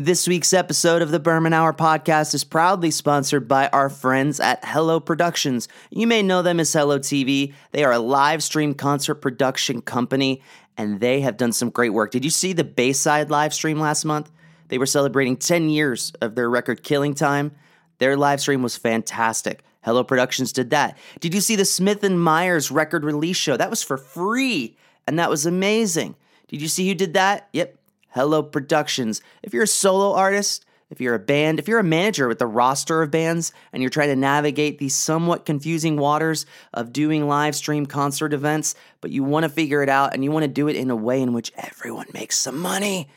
This week's episode of the Berman Hour podcast is proudly sponsored by our friends at Hellooo Productions. You may know them as Hellooo TV. They are a live stream concert production company and they have done some great work. Did you see the Bayside live stream last month? They were celebrating 10 years of their record Killing Time. Their live stream was fantastic. Hellooo Productions did that. Did you see the Smith and Myers record release show? That was for free and that was amazing. Did you see who did that? Yep, Hellooo Productions. If you're a solo artist, if you're a band, if you're a manager with a roster of bands and you're trying to navigate these somewhat confusing waters of doing live stream concert events, but you want to figure it out and you want to do it in a way in which everyone makes some money,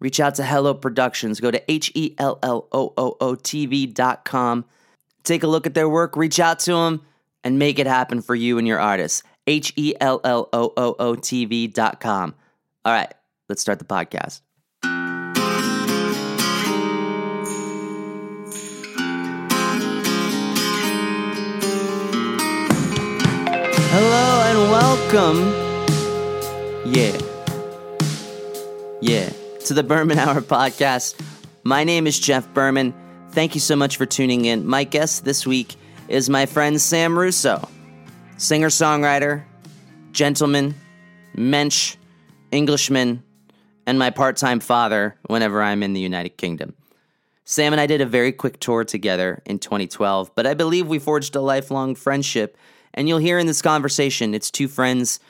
reach out to Hellooo Productions. Go to H E L L O O O TV.com. Take a look at their work, reach out to them, and make it happen for you and your artists. H E L L O O O TV.com. All right. Let's start the podcast. Hello and welcome. Yeah. Yeah. To the Berman Hour podcast. My name is Jeff Berman. Thank you so much for tuning in. My guest this week is my friend Sam Russo, singer songwriter, gentleman, mensch, Englishman, and my part time father whenever I'm in the United Kingdom. Sam and I did a very quick tour together in 2012, but I believe we forged a lifelong friendship. And you'll hear in this conversation, it's two friends,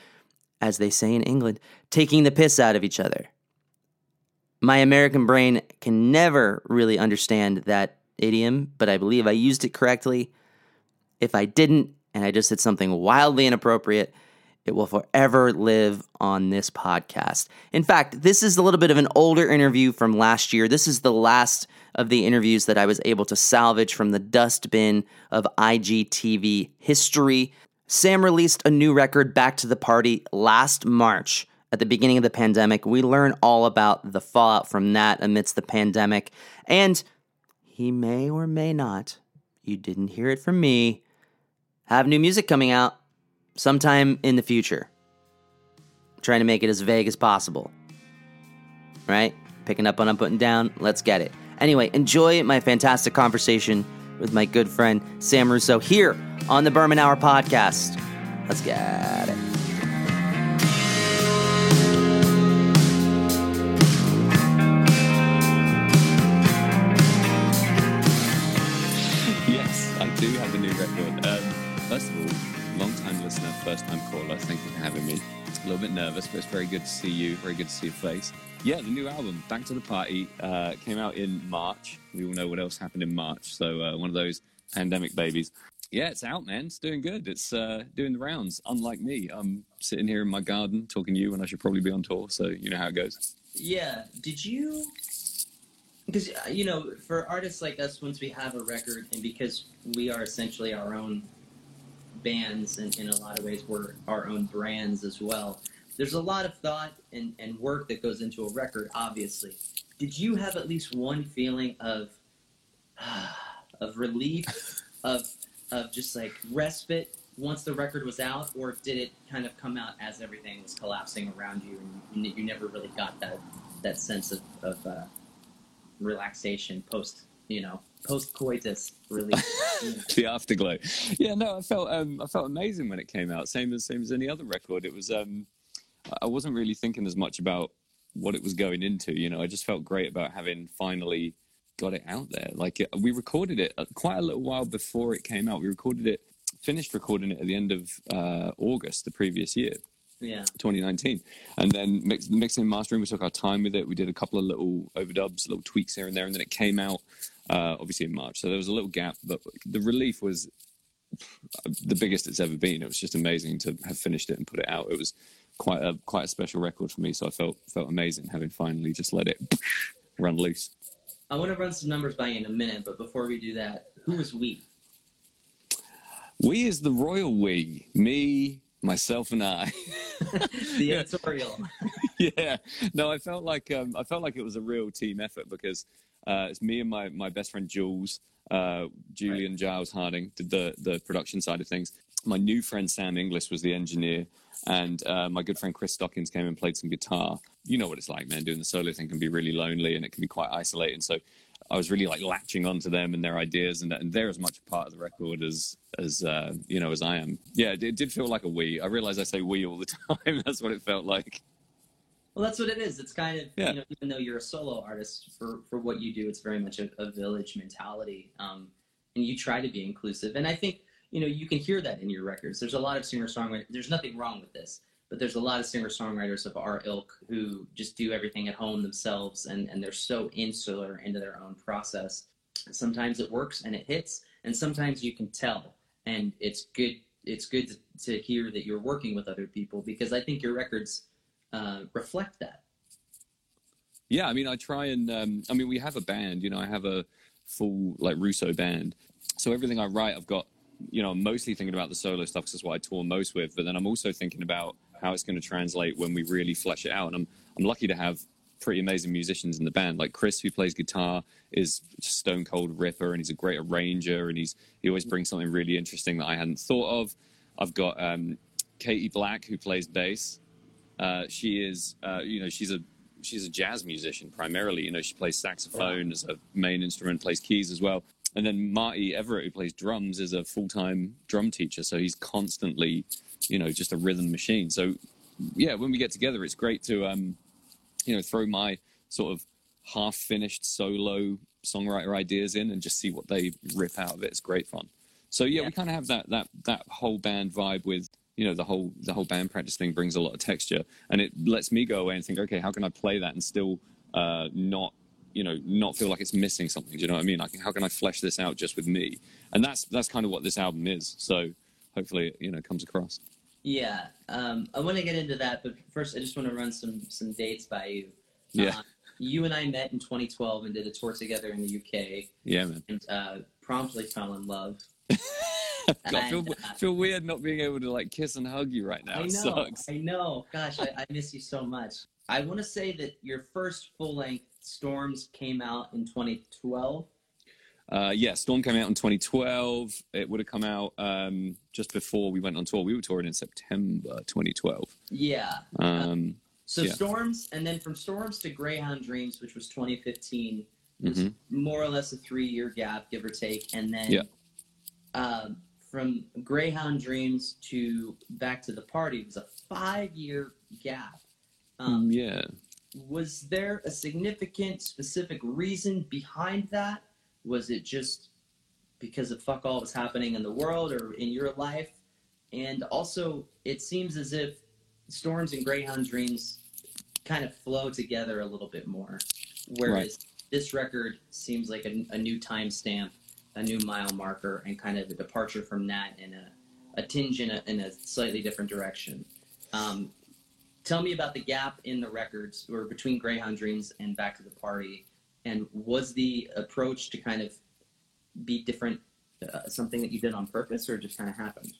as they say in England, taking the piss out of each other. My American brain can never really understand that idiom, but I believe I used it correctly. If I didn't, and I just said something wildly inappropriate, it will forever live on this podcast. In fact, this is a little bit of an older interview from last year. This is the last of the interviews that I was able to salvage from the dustbin of IGTV history. Sam released a new record, Back to the Party, last March. At the beginning of the pandemic, we learn all about the fallout from that amidst the pandemic. And he may or may not, you didn't hear it from me, have new music coming out sometime in the future. trying to make it as vague as possible. Right? Picking up on I'm putting down. Let's get it. Anyway, enjoy my fantastic conversation with my good friend Sam Russo here on the Berman Hour podcast. Let's get it. First time caller. Thank you for having me. A little bit nervous, but it's very good to see you. Very good to see your face. Yeah, the new album, Back to the Party, uh, came out in March. We all know what else happened in March. So uh, one of those pandemic babies. Yeah, it's out, man. It's doing good. It's uh, doing the rounds. Unlike me, I'm sitting here in my garden talking to you when I should probably be on tour. So you know how it goes. Yeah. Did you? Because you know, for artists like us, once we have a record, and because we are essentially our own bands, and in a lot of ways, we're our own brands as well. There's a lot of thought and, and work that goes into a record. Obviously, did you have at least one feeling of of relief, of of just like respite once the record was out, or did it kind of come out as everything was collapsing around you, and you, never really got that that sense of, of uh, relaxation post, you know, post coitus relief? the afterglow. Yeah, no, I felt um, I felt amazing when it came out. Same as same as any other record. It was um, I wasn't really thinking as much about what it was going into. You know, I just felt great about having finally got it out there. Like it, we recorded it uh, quite a little while before it came out. We recorded it, finished recording it at the end of uh, August the previous year. yeah. 2019 and then mix, mixing and mastering we took our time with it we did a couple of little overdubs little tweaks here and there and then it came out uh, obviously in march. So there was a little gap but the relief was the biggest it's ever been. It was just amazing to have finished it and put it out. It was quite a quite a special record for me so i felt felt amazing having finally just let it run loose. I want to run some numbers by you in a minute, but before we do that, who is we? we is the royal we. Me myself and i. The editorial. yeah. No i felt like um, i felt like it was a real team effort because uh, it's me and my, my best friend jules Uh, Julian Giles Harding did the the production side of things. My new friend Sam Inglis was the engineer, and uh, my good friend Chris Stockings came and played some guitar. You know what it's like, man. Doing the solo thing can be really lonely and it can be quite isolating. So I was really like latching onto them and their ideas, and, and they're as much a part of the record as as uh, you know as I am. Yeah, it, it did feel like a we. I realize I say we all the time. That's what it felt like. Well, that's what it is. It's kind of yeah. you know, even though you're a solo artist for for what you do, it's very much a, a village mentality, um, and you try to be inclusive. And I think you know you can hear that in your records. There's a lot of singer songwriters. There's nothing wrong with this, but there's a lot of singer songwriters of our ilk who just do everything at home themselves, and and they're so insular into their own process. Sometimes it works and it hits, and sometimes you can tell, and it's good. It's good to, to hear that you're working with other people because I think your records uh, reflect that. Yeah, I mean, I try and um, I mean, we have a band. You know, I have a full like Russo band, so everything I write, I've got. You know, I'm mostly thinking about the solo stuff because that's what I tour most with. But then I'm also thinking about how it's going to translate when we really flesh it out. And I'm I'm lucky to have pretty amazing musicians in the band. Like Chris, who plays guitar, is stone cold ripper, and he's a great arranger, and he's he always brings something really interesting that I hadn't thought of. I've got um, Katie Black, who plays bass, uh, she is, uh, you know, she's a she's a jazz musician primarily. You know, she plays saxophone as a main instrument, plays keys as well. And then Marty Everett, who plays drums, is a full time drum teacher. So he's constantly, you know, just a rhythm machine. So yeah, when we get together, it's great to, um, you know, throw my sort of half finished solo songwriter ideas in and just see what they rip out of it. It's great fun. So yeah, yeah. we kind of have that that that whole band vibe with you know the whole the whole band practice thing brings a lot of texture. And it lets me go away and think okay how can i play that and still uh, not you know not feel like it's missing something? Do you know what i mean? Like how can i flesh this out just with me? And that's that's kind of what this album is. So hopefully you know comes across. Yeah um, i want to get into that but first i just want to run some some dates by you. Yeah. Uh, you and i met in 2012 and did a tour together in the uk yeah man. And uh, promptly fell in love I feel, uh, feel weird not being able to like kiss and hug you right now. I know. It sucks. I know. Gosh, I, I miss you so much. I want to say that your first full length Storms came out in 2012. Uh, yeah, Storm came out in 2012. It would have come out um, just before we went on tour. We were touring in September 2012. Yeah. Um, so yeah. Storms, and then from Storms to Greyhound Dreams, which was 2015, mm-hmm. more or less a three-year gap, give or take, and then yeah. um, from Greyhound Dreams to Back to the Party was a five year gap. Um, yeah. Was there a significant, specific reason behind that? Was it just because of fuck all was happening in the world or in your life? And also, it seems as if Storms and Greyhound Dreams kind of flow together a little bit more. Whereas right. this record seems like a, a new timestamp a new mile marker and kind of a departure from that and a, a tinge in a, in a slightly different direction. Um, tell me about the gap in the records or between Greyhound Dreams and Back to the Party, and was the approach to kind of be different uh, something that you did on purpose or just kind of happened?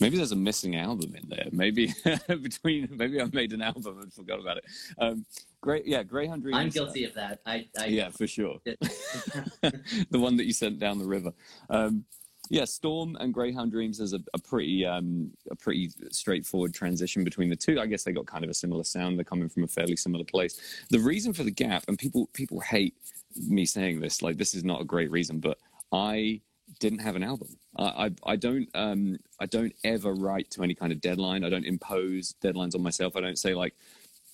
Maybe there's a missing album in there. Maybe between maybe I made an album and forgot about it. Um, great, yeah, Greyhound Dreams. I'm guilty of that. I, I yeah, for sure. the one that you sent down the river. Um, yeah, Storm and Greyhound Dreams is a, a pretty um, a pretty straightforward transition between the two. I guess they got kind of a similar sound. They're coming from a fairly similar place. The reason for the gap, and people people hate me saying this, like this is not a great reason, but I didn't have an album. I, I, I don't um, I don't ever write to any kind of deadline. I don't impose deadlines on myself. I don't say like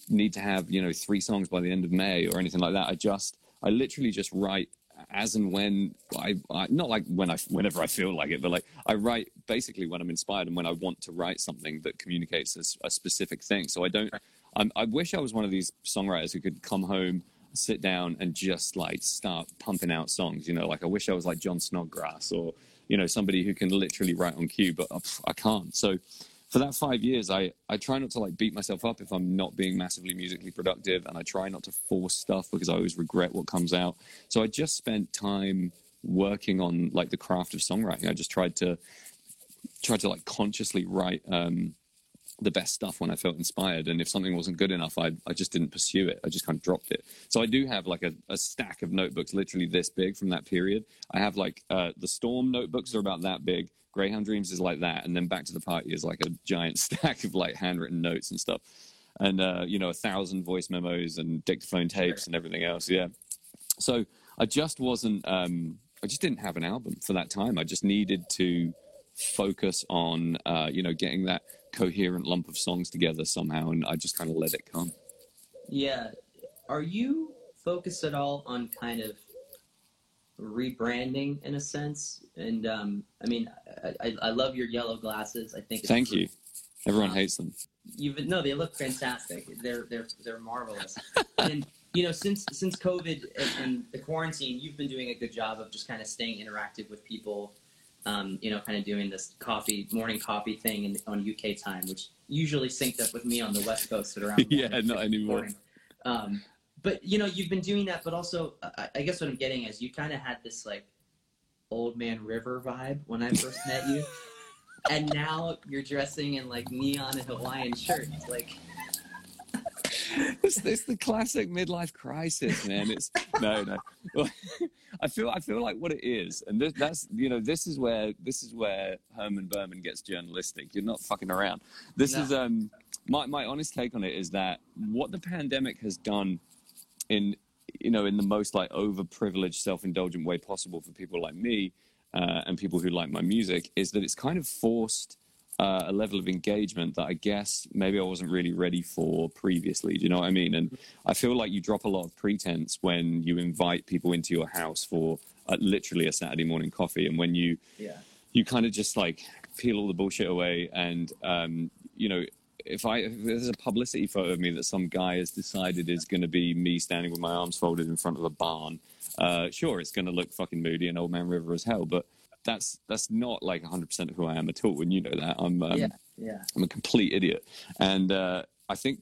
need to have you know three songs by the end of May or anything like that. I just I literally just write as and when I, I not like when I whenever I feel like it, but like I write basically when I'm inspired and when I want to write something that communicates a, a specific thing. So I don't. I'm, I wish I was one of these songwriters who could come home sit down and just like start pumping out songs. You know, like I wish I was like Jon Snodgrass or you know somebody who can literally write on cue, but I can't. So for that five years, I I try not to like beat myself up if I'm not being massively musically productive, and I try not to force stuff because I always regret what comes out. So I just spent time working on like the craft of songwriting. I just tried to tried to like consciously write. Um, the best stuff when I felt inspired. And if something wasn't good enough, I, I just didn't pursue it. I just kind of dropped it. So I do have like a, a stack of notebooks, literally this big from that period. I have like uh, the Storm notebooks are about that big. Greyhound Dreams is like that. And then Back to the Party is like a giant stack of like handwritten notes and stuff. And, uh, you know, a thousand voice memos and dictaphone tapes and everything else. Yeah. So I just wasn't, um, I just didn't have an album for that time. I just needed to focus on, uh, you know, getting that coherent lump of songs together somehow, and I just kind of let it come. Yeah. Are you focused at all on kind of rebranding in a sense? And um, I mean, I, I, love your yellow glasses. I think. Thank you. Everyone um, hates them. You've no, they look fantastic. They're they're they're marvelous. and you know, since since COVID and, and the quarantine, you've been doing a good job of just kind of staying interactive with people um, you know, kind of doing this coffee morning coffee thing in, on UK time, which usually synced up with me on the West Coast at around yeah, not anymore. Um, but you know, you've been doing that, but also, I, I guess what I'm getting is you kind of had this like old man river vibe when I first met you, and now you're dressing in like neon and Hawaiian shirts, like it's, it's the classic midlife crisis, man. It's no, no. I feel I feel like what it is, and this, that's you know this is where this is where Herman Berman gets journalistic. You're not fucking around. This no. is um my my honest take on it is that what the pandemic has done in you know in the most like overprivileged, self-indulgent way possible for people like me uh, and people who like my music is that it's kind of forced uh, a level of engagement that I guess maybe I wasn't really ready for previously. Do you know what I mean? And I feel like you drop a lot of pretense when you invite people into your house for uh, literally a Saturday morning coffee, and when you yeah. you kind of just like peel all the bullshit away, and um, you know. If I if there's a publicity photo of me that some guy has decided is going to be me standing with my arms folded in front of a barn, uh, sure, it's going to look fucking moody and Old Man River as hell. But that's that's not like 100% of who I am at all. And you know that I'm um, yeah, yeah. I'm a complete idiot. And uh, I think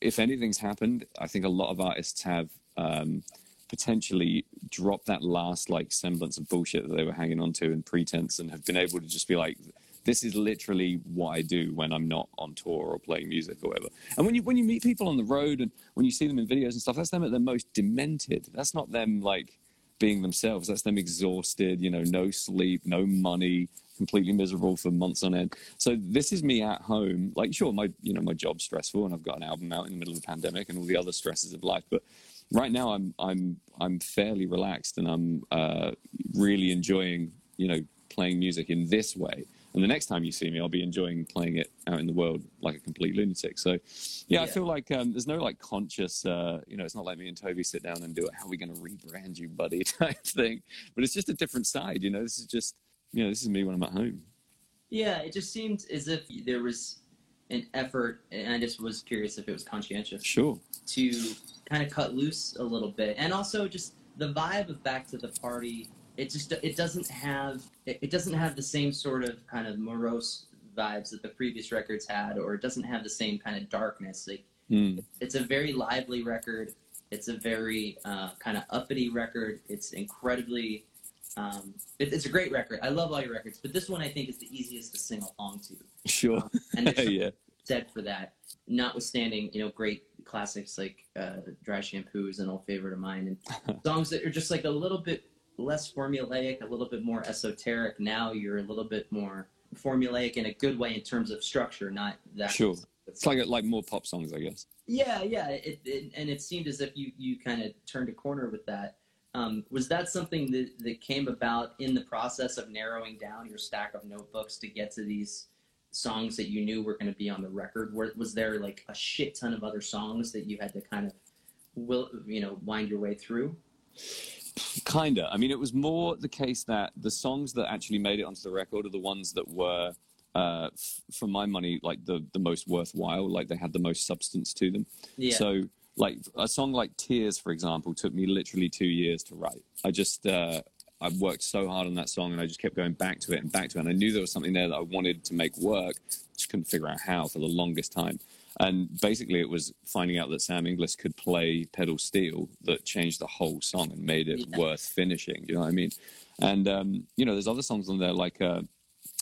if anything's happened, I think a lot of artists have um, potentially dropped that last like semblance of bullshit that they were hanging on to and pretense, and have been able to just be like. This is literally what I do when I'm not on tour or playing music or whatever. And when you when you meet people on the road and when you see them in videos and stuff, that's them at their most demented. That's not them like being themselves. That's them exhausted, you know, no sleep, no money, completely miserable for months on end. So this is me at home. Like, sure, my you know my job's stressful, and I've got an album out in the middle of the pandemic and all the other stresses of life. But right now, I'm I'm I'm fairly relaxed, and I'm uh, really enjoying you know playing music in this way. And the next time you see me, I'll be enjoying playing it out in the world like a complete lunatic. So, yeah, yeah. I feel like um, there's no like conscious, uh, you know, it's not like me and Toby sit down and do it. How are we going to rebrand you, buddy? Type thing. But it's just a different side. You know, this is just, you know, this is me when I'm at home. Yeah, it just seemed as if there was an effort, and I just was curious if it was conscientious. Sure. To kind of cut loose a little bit, and also just the vibe of Back to the Party it just it doesn't have it doesn't have the same sort of kind of morose vibes that the previous records had, or it doesn't have the same kind of darkness. Like mm. it's a very lively record. It's a very uh, kind of uppity record. It's incredibly. Um, it, it's a great record. I love all your records, but this one I think is the easiest to sing along to. Sure. Um, and yeah. said for that. Notwithstanding, you know, great classics like uh, "Dry Shampoo" is an old favorite of mine, and songs that are just like a little bit less formulaic, a little bit more esoteric. Now you're a little bit more formulaic in a good way in terms of structure, not that. Sure. It's like like more pop songs, I guess. Yeah, yeah, it, it, and it seemed as if you you kind of turned a corner with that. Um, was that something that, that came about in the process of narrowing down your stack of notebooks to get to these songs that you knew were going to be on the record? was there like a shit ton of other songs that you had to kind of will you know wind your way through? Kinda. I mean, it was more the case that the songs that actually made it onto the record are the ones that were, uh, f- for my money, like the the most worthwhile. Like they had the most substance to them. Yeah. So, like a song like "Tears," for example, took me literally two years to write. I just uh, I worked so hard on that song, and I just kept going back to it and back to it. And I knew there was something there that I wanted to make work. Just couldn't figure out how for the longest time. And basically, it was finding out that Sam Inglis could play pedal steel that changed the whole song and made it yeah. worth finishing. You know what I mean? And um, you know, there's other songs on there like uh,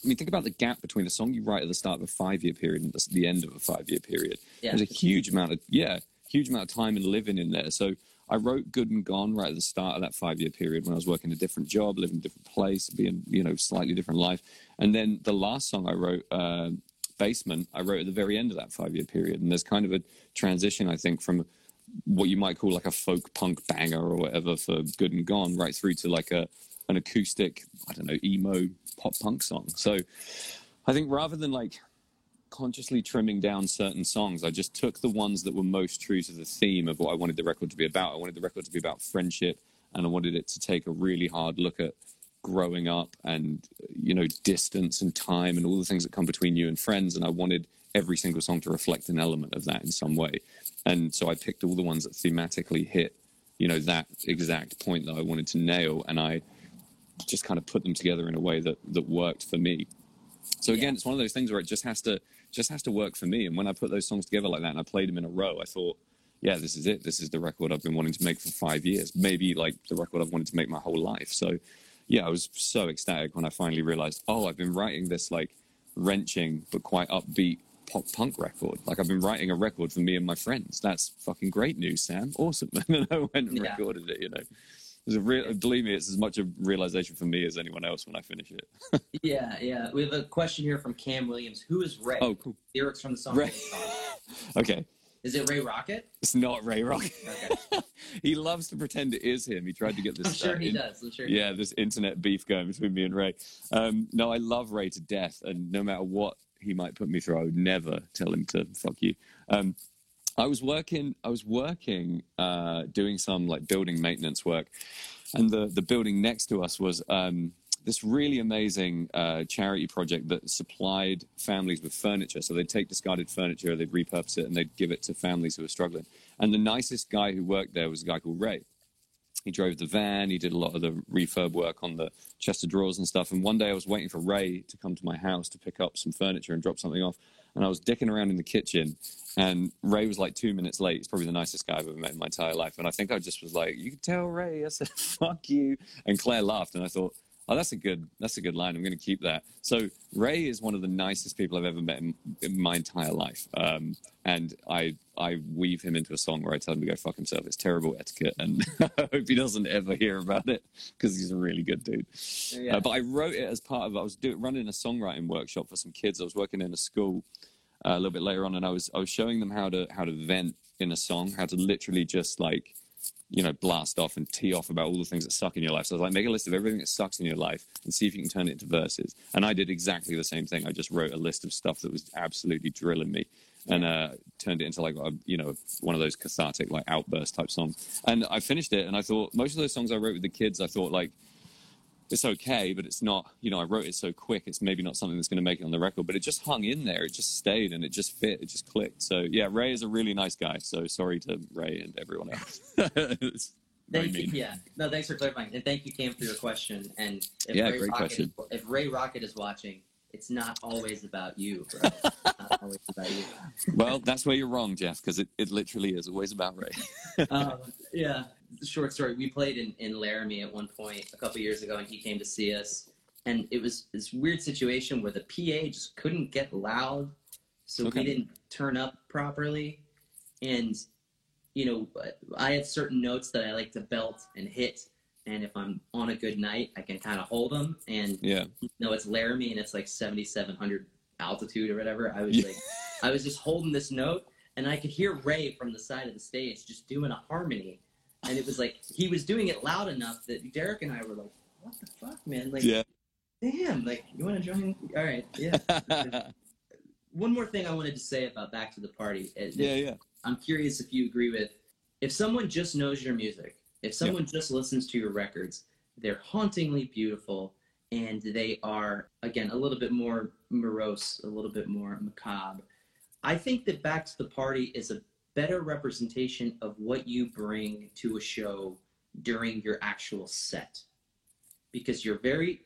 I mean, think about the gap between a song you write at the start of a five-year period and the, the end of a five-year period. Yeah. There's a huge amount of yeah, huge amount of time and living in there. So I wrote "Good and Gone" right at the start of that five-year period when I was working a different job, living in a different place, being you know slightly different life. And then the last song I wrote, uh, "Basement," I wrote at the very end of that five-year period. And there's kind of a transition, I think, from what you might call like a folk punk banger or whatever for "Good and Gone," right through to like a an acoustic, I don't know, emo pop punk song. So I think rather than like consciously trimming down certain songs, I just took the ones that were most true to the theme of what I wanted the record to be about. I wanted the record to be about friendship and I wanted it to take a really hard look at growing up and you know distance and time and all the things that come between you and friends and I wanted every single song to reflect an element of that in some way. And so I picked all the ones that thematically hit you know that exact point that I wanted to nail and I just kind of put them together in a way that that worked for me. So again, Yeah. it's one of those things where it just has to just has to work for me. And when I put those songs together like that and I played them in a row, I thought, yeah, this is it. This is the record I've been wanting to make for five years. Maybe like the record I've wanted to make my whole life. So yeah, I was so ecstatic when I finally realized, oh, I've been writing this like wrenching but quite upbeat pop punk record. Like I've been writing a record for me and my friends. That's fucking great news, Sam. Awesome. And then I went and Yeah. recorded it, you know. It's a real, believe me, it's as much a realization for me as anyone else when I finish it. Yeah, yeah. We have a question here from Cam Williams. Who is Ray? Oh, cool. Lyrics from the song. Ray. Okay. Is it Ray Rocket? It's not Ray Rocket. Okay. he loves to pretend it is him. He tried to get this. I'm sure uh, he in- does. I'm sure. Yeah, this internet beef going between me and Ray. Um, no, I love Ray to death, and no matter what he might put me through, I would never tell him to fuck you. Um, I was working. I was working, uh, doing some like building maintenance work, and the the building next to us was um, this really amazing uh, charity project that supplied families with furniture. So they'd take discarded furniture, they'd repurpose it, and they'd give it to families who were struggling. And the nicest guy who worked there was a guy called Ray. He drove the van. He did a lot of the refurb work on the chest of drawers and stuff. And one day I was waiting for Ray to come to my house to pick up some furniture and drop something off. And I was dicking around in the kitchen. And Ray was like two minutes late. He's probably the nicest guy I've ever met in my entire life. And I think I just was like, "You can tell Ray." I said, "Fuck you." And Claire laughed, and I thought, "Oh, that's a good, that's a good line. I'm going to keep that." So Ray is one of the nicest people I've ever met in, in my entire life. Um, and I, I weave him into a song where I tell him to go fuck himself. It's terrible etiquette, and I hope he doesn't ever hear about it because he's a really good dude. Yeah. Uh, but I wrote it as part of I was do, running a songwriting workshop for some kids. I was working in a school uh, a little bit later on, and I was I was showing them how to how to vent in a song, how to literally just like you know blast off and tee off about all the things that suck in your life. So I was like, make a list of everything that sucks in your life and see if you can turn it into verses. And I did exactly the same thing. I just wrote a list of stuff that was absolutely drilling me. And uh, turned it into like a, you know one of those cathartic like outburst type songs. And I finished it, and I thought most of those songs I wrote with the kids, I thought like it's okay, but it's not, you know, I wrote it so quick, it's maybe not something that's going to make it on the record, but it just hung in there. It just stayed and it just fit. It just clicked. So, yeah, Ray is a really nice guy. So, sorry to Ray and everyone else. It's Thank you. Yeah. No, thanks for clarifying. And thank you, Cam, for your question. And if Yeah, Ray great Rocket, question. If Ray Rocket is watching, it's not always about you, bro. It's not always about you. Well, that's where you're wrong, Jeff, because it, it literally is always about Ray. um, yeah. Short story. We played in, in Laramie at one point a couple years ago, and he came to see us. And it was this weird situation where the PA just couldn't get loud, so Okay. we didn't turn up properly. And you know, I have certain notes that I like to belt and hit. And if I'm on a good night, I can kind of hold them. And Yeah. you know, it's Laramie and it's like 7,700 altitude or whatever. I was Yeah. like, I was just holding this note, and I could hear Ray from the side of the stage just doing a harmony, and it was like he was doing it loud enough that Derek and I were like, "What the fuck, man? Like, Yeah. damn! Like, you want to join? All right, yeah." yeah, One more thing I wanted to say about Back to the Party. Uh, yeah. I'm curious if you agree with if someone just knows your music, if someone just listens to your records, they're hauntingly beautiful and they are again a little bit more morose, a little bit more macabre. I think that Back to the Party is a better representation of what you bring to a show during your actual set. Because you're very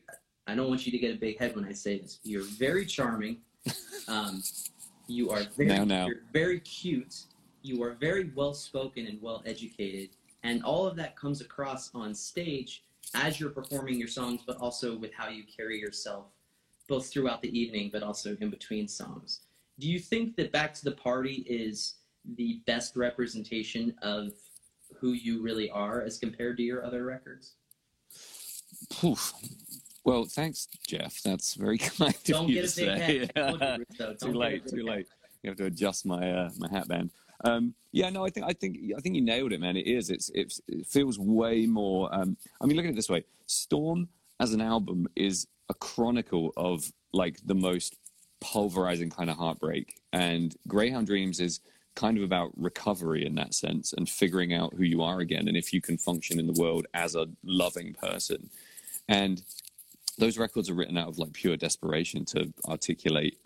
I don't want you to get a big head when I say this. You're very charming. Um, you are very Now, now. you're very cute. You are very well spoken and well educated, and all of that comes across on stage as you're performing your songs, but also with how you carry yourself both throughout the evening, but also in between songs. Do you think that Back to the Party is the best representation of who you really are as compared to your other records? Poof. Well, thanks, Jeff. That's very kind Don't of you get to a big say. head. I told you, Russo. too Don't late, too late. You have to adjust my uh, my hat band. Um, yeah, no, I think I think I think you nailed it, man. It is. It's, it's it feels way more. Um, I mean, look at it this way: Storm as an album is a chronicle of like the most pulverizing kind of heartbreak, and Greyhound Dreams is kind of about recovery in that sense and figuring out who you are again and if you can function in the world as a loving person. And those records are written out of like pure desperation to articulate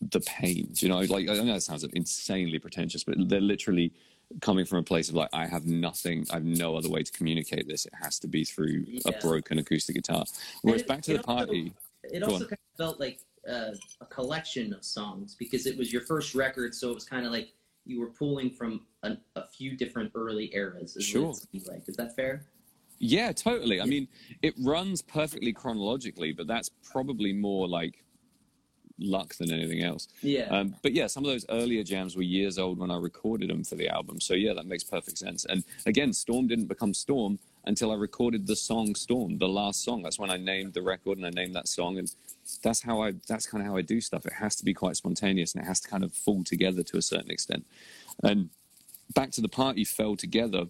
the pain. You know, like I know that sounds insanely pretentious, but they're literally coming from a place of like I have nothing, I have no other way to communicate this. It has to be through a broken acoustic guitar. Whereas it- back to the also- party, It also kind of felt like uh, a collection of songs because it was your first record, so it was kind of like you were pulling from a, a few different early eras. Is Sure. What it seemed like. Is that fair? Yeah, totally. I mean, it runs perfectly chronologically, but that's probably more like luck than anything else. Yeah. Um, but yeah, some of those earlier jams were years old when I recorded them for the album. So yeah, that makes perfect sense. And again, Storm didn't become Storm until I recorded the song Storm, the last song. That's when I named the record and I named that song. And that's how I, that's kind of how I do stuff. It has to be quite spontaneous and it has to kind of fall together to a certain extent. And Back to the Party fell together,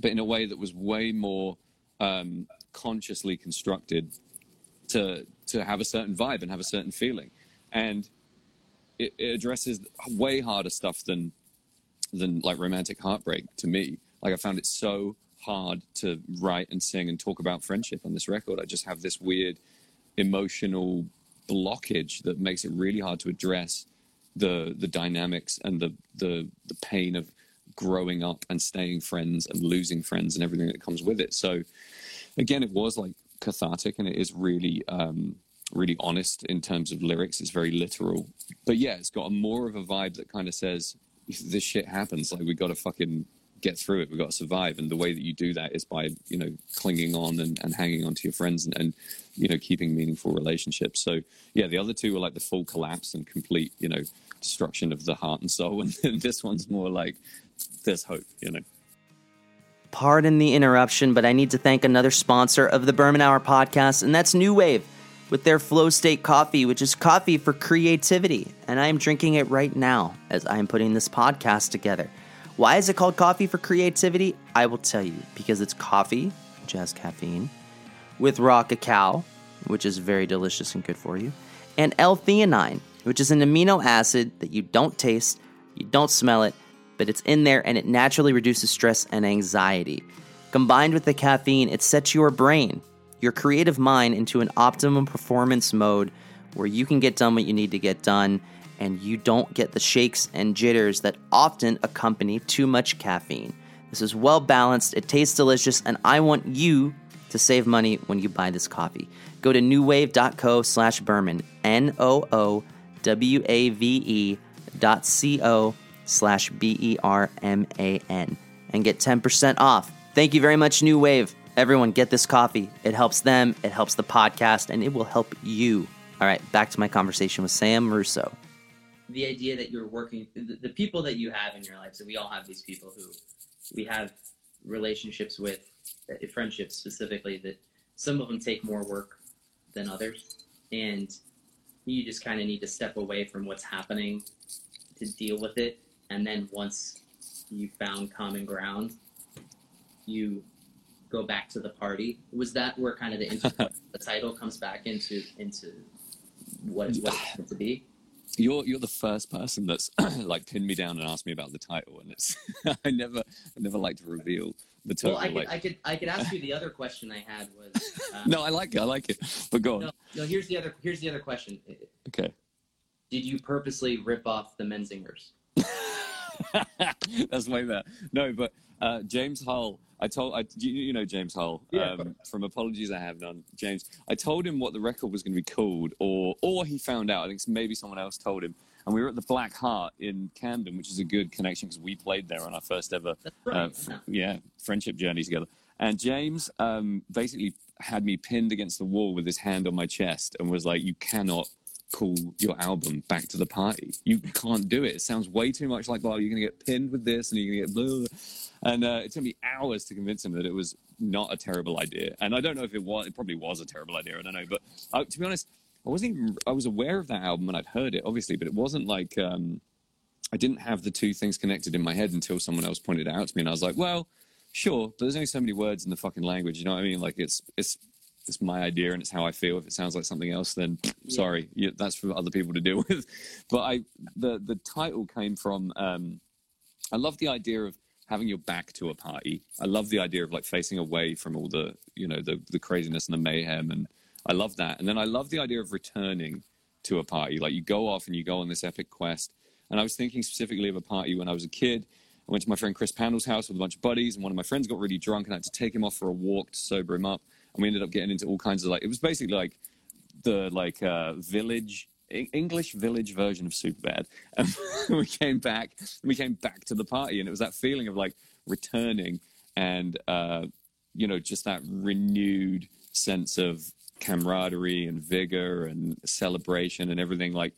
but in a way that was way more um, consciously constructed to to have a certain vibe and have a certain feeling, and it, it addresses way harder stuff than than like romantic heartbreak to me. Like I found it so hard to write and sing and talk about friendship on this record. I just have this weird emotional blockage that makes it really hard to address the the dynamics and the the the pain of growing up and staying friends and losing friends and everything that comes with it. So again, it was like cathartic and it is really um, really honest in terms of lyrics. It's very literal, but yeah, it's got a more of a vibe that kind of says this shit happens, like we got to fucking get through it. We got to survive, and the way that you do that is by you know clinging on and, and hanging on to your friends and, and you know keeping meaningful relationships. So yeah, the other two were like the full collapse and complete you know destruction of the heart and soul, and then this one's more like there's hope. You know. Pardon the interruption, but I need to thank another sponsor of the Berman Hour podcast, and that's NooWave with their Flow State coffee, which is coffee for creativity. And I am drinking it right now as I am putting this podcast together. Why is it called coffee for creativity? I will tell you because it's coffee, has caffeine, with raw cacao, which is very delicious and good for you, and L-theanine, which is an amino acid that you don't taste, you don't smell it, but it's in there and it naturally reduces stress and anxiety. Combined with the caffeine, it sets your brain, your creative mind, into an optimum performance mode where you can get done what you need to get done and you don't get the shakes and jitters that often accompany too much caffeine. This is well balanced, it tastes delicious, and I want you to save money when you buy this coffee. Go to NooWave.co slash Berman, N O O W A V E dot C O slash B E R M A N, and get 10% off. Thank you very much, NooWave. Everyone, get this coffee. It helps them, it helps the podcast, and it will help you. All right, back to my conversation with Sam Russo. The idea that you're working, the, people that you have in your life, so we all have these people who we have relationships with, uh, friendships specifically, that some of them take more work than others. And you just kind of need to step away from what's happening to deal with it. And then once you found common ground, you go back to the party. Was that where kind of the, inter- the title comes back into into what, what it's meant to be? You're you're the first person that's like pinned me down and asked me about the title, and it's I never I never like to reveal the title. Well, I could, like, I could I could ask you the other question I had was um, no, I like it. I like it. But go on. no, no. Here's the other here's the other question. Okay. Did you purposely rip off the Menzingers? That's way better. No, but uh, James Hull, I told, I, you, you know James Hull Yeah. um, from Apologies I Have None. James, I told him what the record was going to be called, or or he found out. I think maybe someone else told him. And we were at the Black Heart in Camden, which is a good connection because we played there on our first ever right. uh, yeah, friendship journey together. And James um, basically had me pinned against the wall with his hand on my chest and was like, "You cannot." Call your album back to the party. You can't do it. It sounds way too much like, well, you're going to get pinned with this and you're going to get blah. And uh, it took me hours to convince him that it was not a terrible idea. And I don't know if it was, it probably was a terrible idea. I don't know. But uh, to be honest, I wasn't even, I was aware of that album and I'd heard it, obviously, but it wasn't like, um, I didn't have the two things connected in my head until someone else pointed it out to me. And I was like, well, sure, but there's only so many words in the fucking language. You know what I mean? Like it's, it's, it's my idea and it's how I feel. If it sounds like something else, then yeah. sorry, you, that's for other people to deal with. But I, the the title came from. Um, I love the idea of having your back to a party. I love the idea of like facing away from all the you know the the craziness and the mayhem, and I love that. And then I love the idea of returning to a party. Like you go off and you go on this epic quest. And I was thinking specifically of a party when I was a kid. I went to my friend Chris Pandle's house with a bunch of buddies, and one of my friends got really drunk, and I had to take him off for a walk to sober him up and we ended up getting into all kinds of like it was basically like the like uh, village English village version of Superbad. And we came back, we came back to the party, and it was that feeling of like returning and uh, you know just that renewed sense of camaraderie and vigor and celebration and everything. Like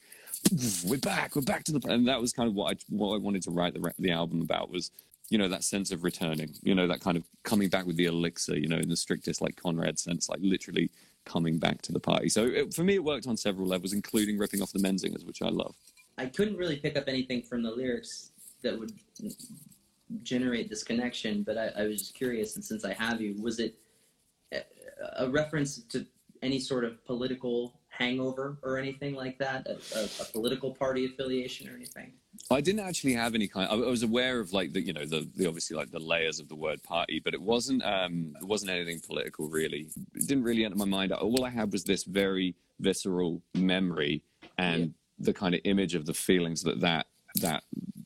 we're back, we're back to the, and that was kind of what I what I wanted to write the the album about was you know that sense of returning you know that kind of coming back with the elixir you know in the strictest like conrad sense like literally coming back to the party. So it, for me it worked on several levels including ripping off the menzingers which i love. I couldn't really pick up anything from the lyrics that would generate this connection but i, I was just curious and since i have you was it a reference to any sort of political hangover or anything like that? A, a, a political party affiliation or anything I didn't actually have any kind. I was aware of like the you know the, the obviously like the layers of the word party, but it wasn't um it wasn't anything political really. It didn't really enter my mind. All I had was this very visceral memory and yeah. the kind of image of the feelings that that that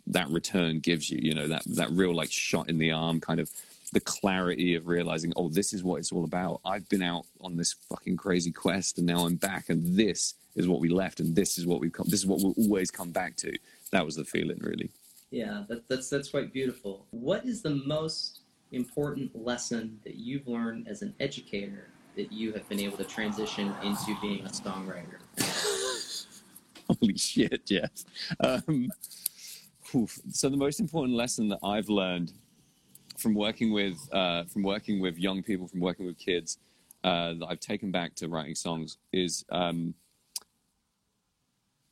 that return gives you. You know that that real like shot in the arm kind of the clarity of realizing, oh, this is what it's all about. I've been out on this fucking crazy quest, and now I'm back, and this is what we left, and this is what we've come. This is what we'll always come back to that was the feeling, really. Yeah, that, that's that's quite beautiful. What is the most important lesson that you've learned as an educator that you have been able to transition into being a songwriter? Holy shit, Jeff. Um, so the most important lesson that I've learned from working with uh, from working with young people, from working with kids, uh, that I've taken back to writing songs is um,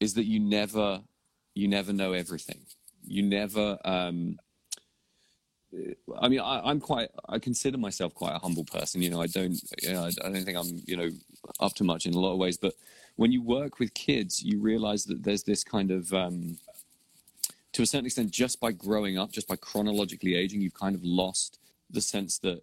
is that you never you never know everything. You never. Um, I mean, I, am quite. I consider myself quite a humble person. You know, I don't. You know, I don't think I'm. You know, up to much in a lot of ways. But when you work with kids, you realize that there's this kind of. Um, to a certain extent, just by growing up, just by chronologically aging, you've kind of lost the sense that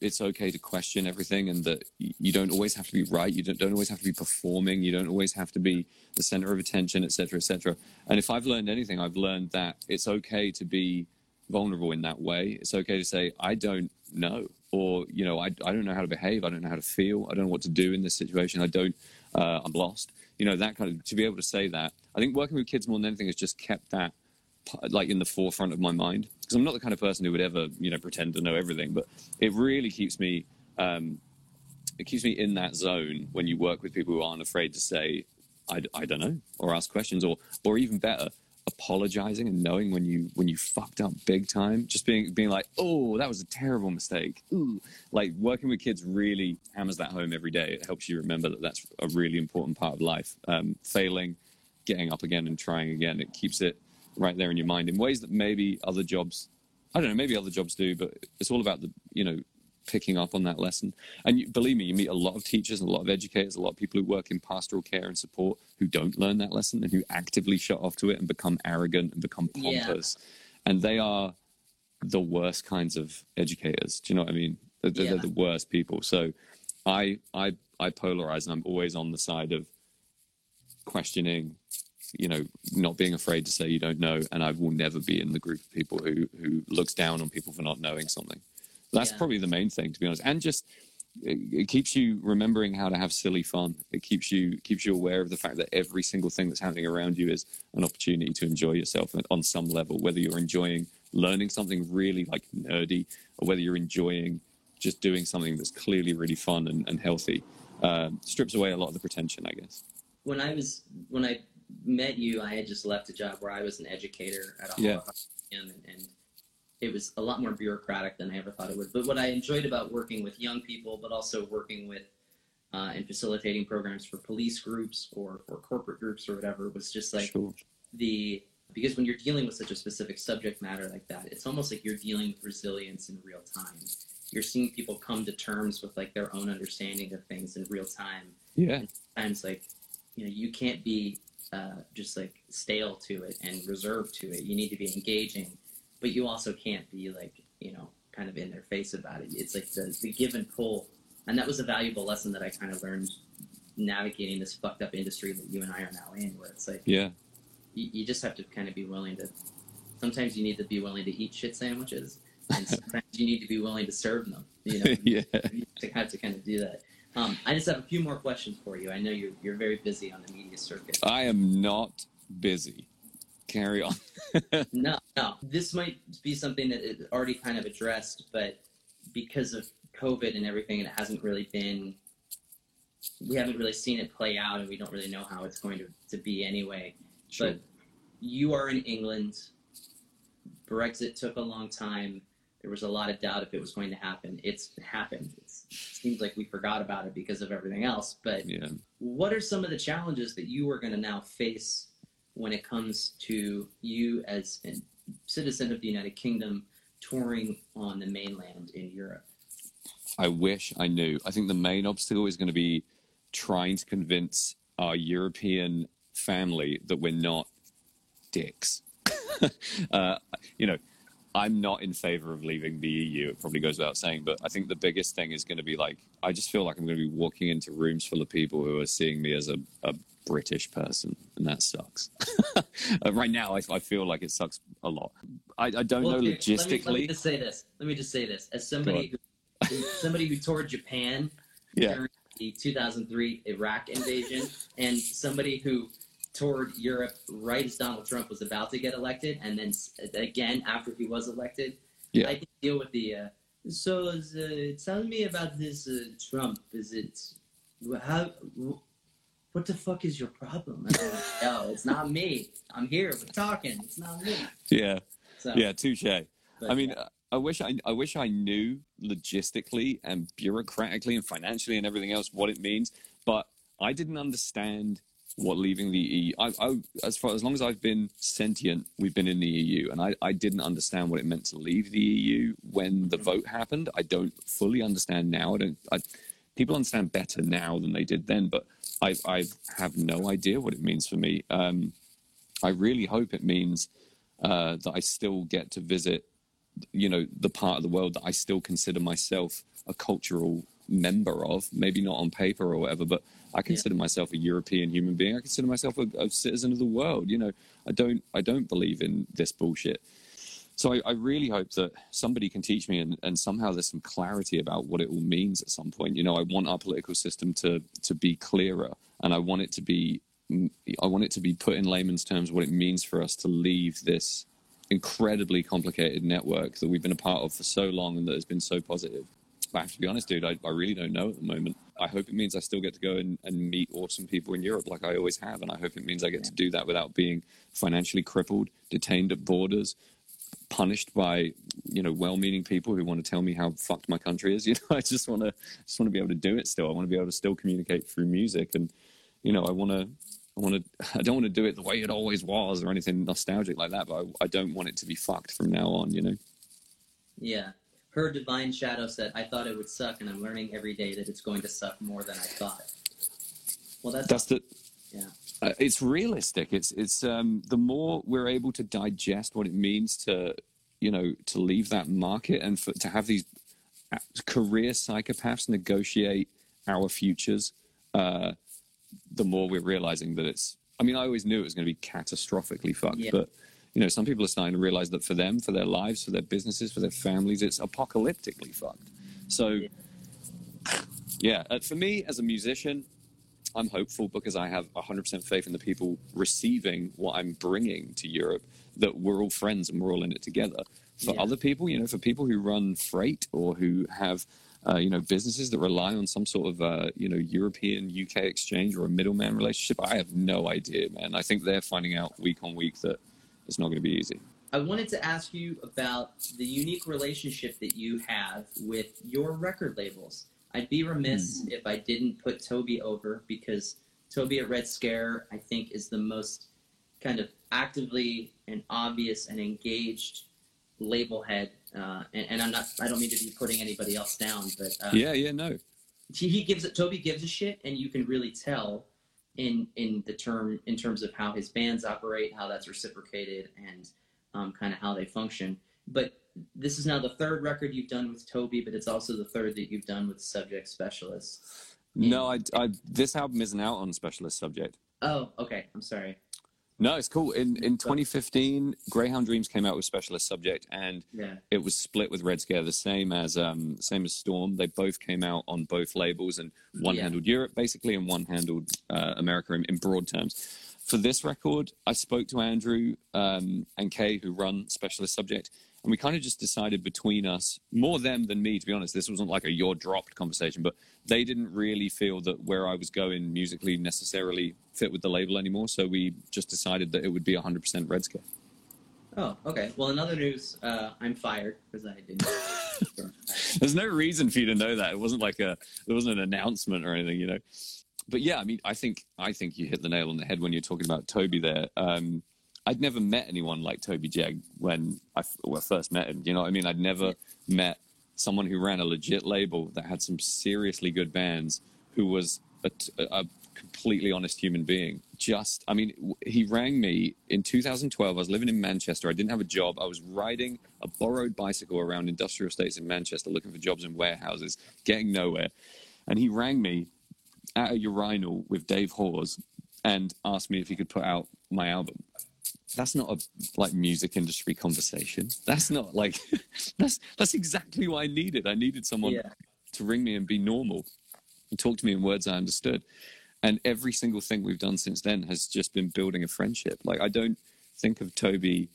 it's okay to question everything and that you don't always have to be right you don't, don't always have to be performing you don't always have to be the center of attention etc etc and if i've learned anything i've learned that it's okay to be vulnerable in that way. It's okay to say i don't know or you know i, I don't know how to behave i don't know how to feel i don't know what to do in this situation i don't uh, i'm lost you know that kind of to be able to say that. I think working with kids more than anything has just kept that like in the forefront of my mind. Because I'm not the kind of person who would ever you know pretend to know everything, but it really keeps me um, it keeps me in that zone when you work with people who aren't afraid to say I, I don't know or ask questions or or even better apologizing and knowing when you when you fucked up big time. Just being being like oh that was a terrible mistake. Ooh. like working with kids really hammers that home every day. It helps you remember that that's a really important part of life. Um, failing getting up again and trying again it keeps it right there in your mind in ways that maybe other jobs I don't know, maybe other jobs do, but it's all about the, you know, picking up on that lesson. And you, believe me, you meet a lot of teachers and a lot of educators, a lot of people who work in pastoral care and support who don't learn that lesson and who actively shut off to it and become arrogant and become pompous. Yeah. And they are the worst kinds of educators. Do you know what I mean? They're, yeah. they're the worst people. So I, I, I polarize and I'm always on the side of questioning, you know, not being afraid to say you don't know, and I will never be in the group of people who who looks down on people for not knowing something. That's yeah. probably the main thing, to be honest. And just it, it, keeps you remembering how to have silly fun. It keeps you keeps you aware of the fact that every single thing that's happening around you is an opportunity to enjoy yourself on some level. Whether you're enjoying learning something really like nerdy, or whether you're enjoying just doing something that's clearly really fun and, and healthy um, strips away a lot of the pretension, I guess. When I was when I met you, I had just left a job where I was an educator at a Yeah. and, and it was a lot more bureaucratic than I ever thought it would. But what I enjoyed about working with young people, but also working with uh, and facilitating programs for police groups or for corporate groups or whatever was just like sure. the because when you're dealing with such a specific subject matter like that, it's almost like you're dealing with resilience in real time. You're seeing people come to terms with like their own understanding of things in real time. Yeah. And times like, you know, you can't be uh, just like stale to it and reserved to it. You need to be engaging, but you also can't be like, you know, kind of in their face about it. It's like the, the give and pull, and that was a valuable lesson that I kind of learned navigating this fucked up industry that you and I are now in, where it's like Yeah. you, you just have to kind of be willing to. Sometimes you need to be willing to eat shit sandwiches, and sometimes you need to be willing to serve them. You know, yeah. you have to have to kind of do that. Um, I just have a few more questions for you. I know you're you're very busy on the media circuit. I am not busy. Carry on. No, no, this might be something that is already kind of addressed, but because of COVID and everything, it hasn't really been. We haven't really seen it play out, and we don't really know how it's going to, to be anyway. Sure. But you are in England. Brexit took a long time. There was a lot of doubt if it was going to happen. It's happened. Seems like we forgot about it because of everything else. But yeah. what are some of the challenges that you are going to now face when it comes to you as a citizen of the United Kingdom touring on the mainland in Europe? I wish I knew. I think the main obstacle is going to be trying to convince our European family that we're not dicks. uh, you know, I'm not in favor of leaving the EU. It probably goes without saying, but I think the biggest thing is going to be like, I just feel like I'm going to be walking into rooms full of people who are seeing me as a, a British person, and that sucks. uh, right now, I, I feel like it sucks a lot. I, I don't Well, know okay, Let me, logistically. let me just say this. Let me just say this. As somebody who, somebody who toured Japan yeah, during the 2003 Iraq invasion, and somebody who toured Europe right as Donald Trump was about to get elected, and then again after he was elected. Yeah. I can deal with the. Uh, so, uh, tell me about this uh, Trump. Is it how? What the fuck is your problem? Like, no, it's not me. I'm here. We're talking. It's not me. yeah, So, yeah, touche. I mean, yeah. I wish I, I wish I knew logistically and bureaucratically and financially and everything else what it means, but I didn't understand what leaving the EU. I, I, as far as long as I've been sentient, we've been in the EU, and I, I didn't understand what it meant to leave the EU when the vote happened. I don't fully understand now. I don't. I, people understand better now than they did then, but I, I have no idea what it means for me. Um, I really hope it means uh, that I still get to visit you know the part of the world that I still consider myself a cultural member of. Maybe not on paper or whatever, but I consider myself a European human being. I consider myself a, a citizen of the world. You know, I don't I don't believe in this bullshit. So I, I really hope that somebody can teach me, and, and somehow there's some clarity about what it all means at some point. You know, I want our political system to to be clearer, and I want it to be I want it to be put in layman's terms what it means for us to leave this incredibly complicated network that we've been a part of for so long and that has been so positive. I have to be honest, dude, I, I really don't know at the moment. I hope it means I still get to go and, and meet awesome people in Europe like I always have. And I hope it means I get to do that without being financially crippled, detained at borders, punished by, you know, well-meaning people who want to tell me how fucked my country is. You know, I just want to just want to be able to do it still. I want to be able to still communicate through music. And, you know, I want to I want to. I don't want to do it the way it always was or anything nostalgic like that. But I, I don't want it to be fucked from now on. You know. Yeah. Her divine shadow said, I thought it would suck, and I'm learning every day that it's going to suck more than I thought. Well, that's, That's the. Yeah. Uh, it's realistic. It's it's um the more we're able to digest what it means to you know to leave that market and for, to have these uh, career psychopaths negotiate our futures, uh, the more we're realizing that it's. I mean, I always knew it was going to be catastrophically fucked, Yeah. but you know, some people are starting to realize that for them, for their lives, for their businesses, for their families, it's apocalyptically fucked. So, Yeah. uh, for me as a musician, I'm hopeful because I have 100% faith in the people receiving what I'm bringing to Europe that we're all friends and we're all in it together. For Yeah. other people, you know, for people who run freight or who have uh, you know, businesses that rely on some sort of, uh, you know, European UK exchange or a middleman relationship. I have no idea, man. I think they're finding out week on week that it's not going to be easy. I wanted to ask you about the unique relationship that you have with your record labels. I'd be remiss mm. if I didn't put Toby over because Toby at Red Scare, I think, is the most kind of actively and obvious and engaged label head. Uh, and, and, I'm not, I don't mean to be putting anybody else down, but uh, yeah, yeah, no. He, he gives it. Toby gives a shit, and you can really tell in in the term in terms of how his bands operate, how that's reciprocated, and um, kind of how they function. But this is now the third record you've done with Toby, but it's also the third that you've done with Subject Specialist. No, I, I, this album isn't out on Specialist Subject. Oh, okay. I'm sorry. No, it's cool. In in 2015, Greyhound Dreams came out with Specialist Subject, and yeah. it was split with Red Scare, the same as um, same as Storm. They both came out on both labels, and one yeah. handled Europe basically, and one handled uh, America in, in broad terms for this record, I spoke to Andrew um, and Kay, who run Specialist Subject, and we kind of just decided between us, more them than me, to be honest. This wasn't like a you're dropped conversation, but they didn't really feel that where I was going musically necessarily fit with the label anymore. So we just decided that it would be 100% Red Scare. Oh, okay. Well, in other news, uh, I'm fired because I didn't. There's no reason for you to know that. It wasn't like a, there wasn't an announcement or anything, you know but yeah, I mean, I think I think you hit the nail on the head when you're talking about Toby there. Um, I'd never met anyone like Toby Jeg when I well, first met him. You know what I mean? I'd never met someone who ran a legit label that had some seriously good bands, who was a, a completely honest human being. Just, I mean, he rang me in 2012. I was living in Manchester. I didn't have a job. I was riding a borrowed bicycle around industrial estates in Manchester looking for jobs in warehouses, getting nowhere. And he rang me at a urinal with Dave Hawes and asked me if he could put out my album. That's not a like music industry conversation. That's not like that's that's exactly what I needed. I needed someone yeah. to ring me and be normal and talk to me in words I understood. And every single thing we've done since then has just been building a friendship. Like I don't think of Toby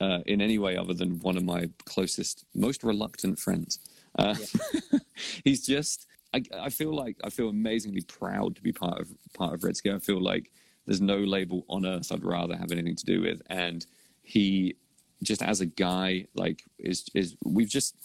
uh, in any way other than one of my closest, most reluctant friends. Uh, yeah. he's just I, I feel like I feel amazingly proud to be part of part of Red Scare. I feel like there's no label on earth I'd rather have anything to do with. And he just as a guy, like is is we've just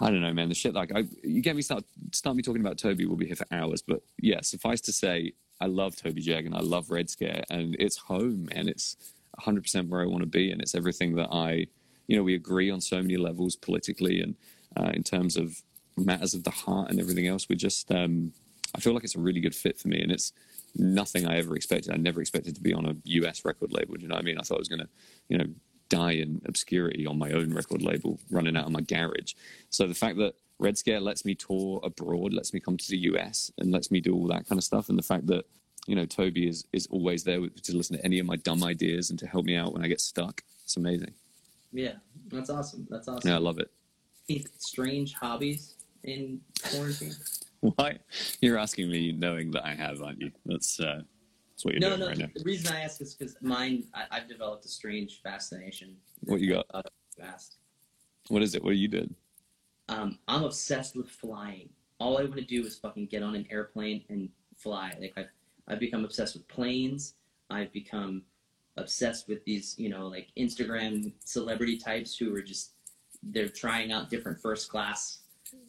I don't know, man. The shit like I, you get me start start me talking about Toby. We'll be here for hours. But yeah, suffice to say, I love Toby Jeg and I love Red Scare, and it's home, and it's 100 percent where I want to be, and it's everything that I, you know, we agree on so many levels politically and uh, in terms of matters of the heart and everything else. We just, um, I feel like it's a really good fit for me, and it's nothing I ever expected. I never expected to be on a US record label. Do you know what I mean? I thought I was going to, you know, die in obscurity on my own record label, running out of my garage. So the fact that Red Scare lets me tour abroad, lets me come to the US, and lets me do all that kind of stuff, and the fact that you know Toby is is always there to listen to any of my dumb ideas and to help me out when I get stuck. It's amazing. Yeah, that's awesome. That's awesome. Yeah, I love it. Strange hobbies in quarantine? Why? You're asking me knowing that I have, aren't you? That's uh, that's what you're no, doing no, right no. now. The reason I ask is because mine, I, have developed a strange fascination. What you got? Fast. What is it? What you did? Um, I'm obsessed with flying. All I want to do is fucking get on an airplane and fly. Like I've, I've become obsessed with planes. I've become obsessed with these, you know, like Instagram celebrity types who are just they're trying out different first class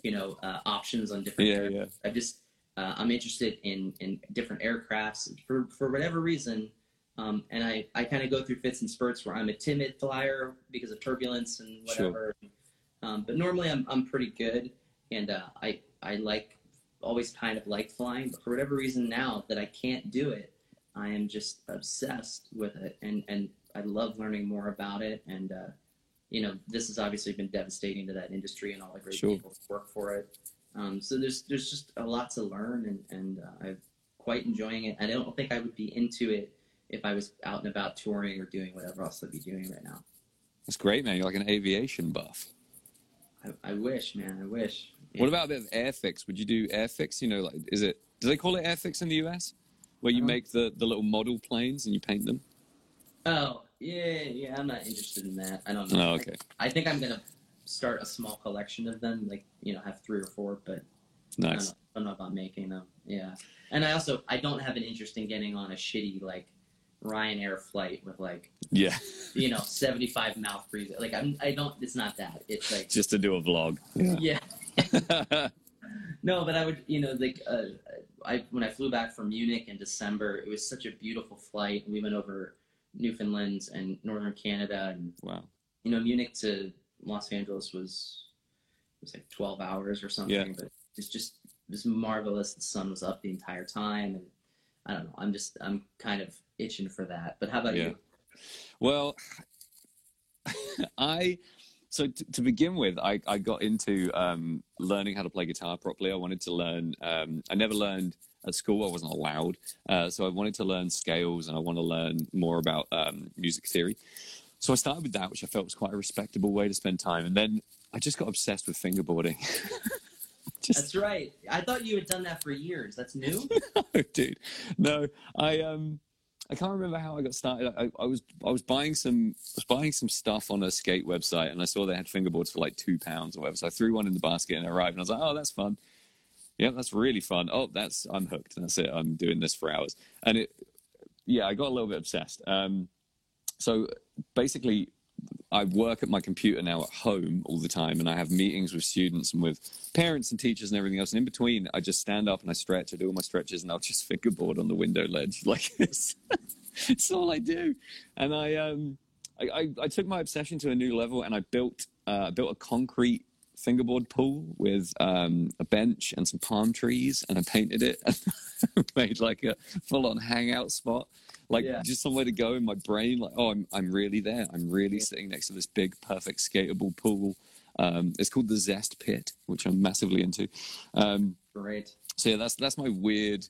you know uh, options on different. Yeah, yeah. I just uh, I'm interested in in different aircrafts for for whatever reason. Um, and I, I kind of go through fits and spurts where I'm a timid flyer because of turbulence and whatever. Sure. Um, but normally I'm, I'm pretty good. And uh, I, I like always kind of like flying. But for whatever reason now that I can't do it, I am just obsessed with it. And, and I love learning more about it. And uh, you know, this has obviously been devastating to that industry and all the great sure. people who work for it. Um, so there's there's just a lot to learn, and and uh, I'm quite enjoying it. I don't think I would be into it if I was out and about touring or doing whatever else I'd be doing right now. That's great, man. You're like an aviation buff. I, I wish, man. I wish. Yeah. What about a bit of airfix? Would you do airfix? You know, like is it? Do they call it airfix in the US, where you uh-huh. make the the little model planes and you paint them? Oh, yeah, yeah, I'm not interested in that. I don't know. Oh, okay. I, I think I'm gonna start a small collection of them, like you know, have three or four. But I don't, know, I don't know about making them. Yeah, and I also I don't have an interest in getting on a shitty like Ryanair flight with like Yeah, you know seventy five mouth breathing. Like I'm I don't. It's not that. It's like just to do a vlog. yeah. No, but I would, you know, like uh, I when I flew back from Munich in December, it was such a beautiful flight. We went over Newfoundland and northern Canada, and wow. you know, Munich to Los Angeles was it was like twelve hours or something. Yeah. But it's just was marvelous. The sun was up the entire time, and I don't know. I'm just I'm kind of itching for that. But how about Yeah. you? Well, I so t- to begin with, I, I got into um, learning how to play guitar properly. I wanted to learn. Um, I never learned at school. I wasn't allowed, uh, so I wanted to learn scales and I want to learn more about um, music theory. So I started with that, which I felt was quite a respectable way to spend time. And then I just got obsessed with fingerboarding. just That's right. I thought you had done that for years. That's new. no, dude. No, I um, I can't remember how I got started. I, I was I was buying some I was buying some stuff on a skate website, and I saw they had fingerboards for like two pounds or whatever. So I threw one in the basket and it arrived, and I was like, oh, that's fun. Yeah, that's really fun. Oh, that's I'm hooked. That's it. I'm doing this for hours, and it. Yeah, I got a little bit obsessed. Um, so basically, I work at my computer now at home all the time, and I have meetings with students and with parents and teachers and everything else. And in between, I just stand up and I stretch. I do all my stretches, and I'll just fingerboard on the window ledge like this. it's all I do. And I, um, I, I, I took my obsession to a new level, and I built, uh, built a concrete fingerboard pool with um, a bench and some palm trees, and I painted it and made like a full-on hangout spot. Like Yeah. just somewhere to go in my brain like oh i'm, I'm really there. I'm really sitting next to this big perfect skatable pool. Um, it's called the zest pit which i'm massively into. Um, Great. so yeah that's that's my weird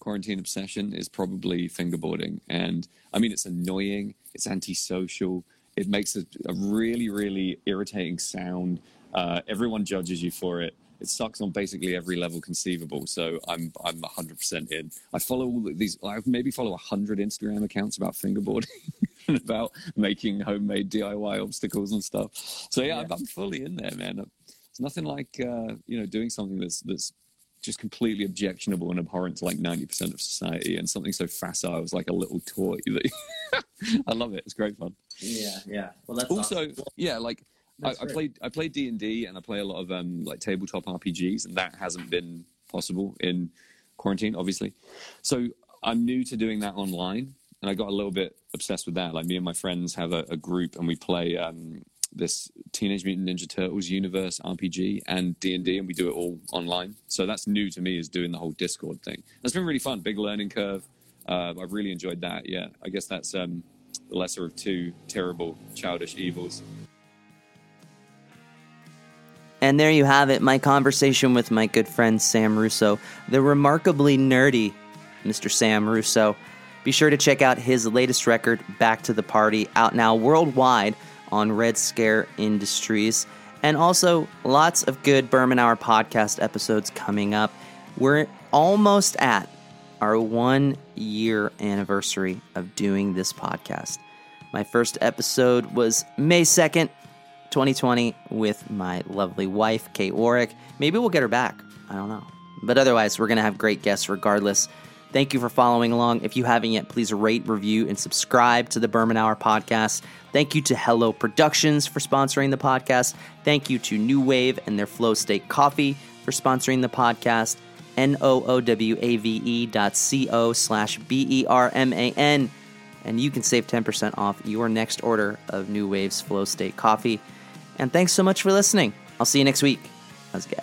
quarantine obsession is probably fingerboarding. And i mean it's annoying it's antisocial it makes a, a really really irritating sound uh, everyone judges you for it it sucks on basically every level conceivable so i'm i'm 100% in i follow all these i maybe follow 100 instagram accounts about fingerboarding and about making homemade diy obstacles and stuff so yeah, I'm, Yeah. I'm fully in there man it's nothing like uh, you know doing something that's that's just completely objectionable and abhorrent to like 90% of society and something so facile as like a little toy that i love it it's great fun Yeah, yeah. Well, that's also awesome. yeah like I, I played I played D and D and I play a lot of um like tabletop RPGs and that hasn't been possible in quarantine obviously. So I'm new to doing that online and I got a little bit obsessed with that. Like me and my friends have a, a group and we play um this Teenage Mutant Ninja Turtles universe RPG and D and D and we do it all online. So that's new to me is doing the whole Discord thing. That's been really fun. Big learning curve. Uh, I've really enjoyed that. Yeah I guess that's um the lesser of two terrible childish evils And there you have it, my conversation with my good friend Sam Russo, the remarkably nerdy Mr. Sam Russo. Be sure to check out his latest record, Back to the Party, out now worldwide on Red Scare Industries. And also, lots of good Berman Hour podcast episodes coming up. We're almost at our one year anniversary of doing this podcast. My first episode was May 2nd, 2020 with my lovely wife, Kate Warwick. Maybe we'll get her back. I don't know. But otherwise, we're going to have great guests regardless. Thank you for following along. If you haven't yet, please rate, review, and subscribe to the Berman Hour podcast. Thank you to Hellooo Productions for sponsoring the podcast. Thank you to NooWave and their Flow State Coffee for sponsoring the podcast. N O O W A V E dot C O slash B E R M A N. And you can save 10% off your next order of NooWave's Flow State Coffee. And thanks so much for listening. I'll see you next week. Let's go.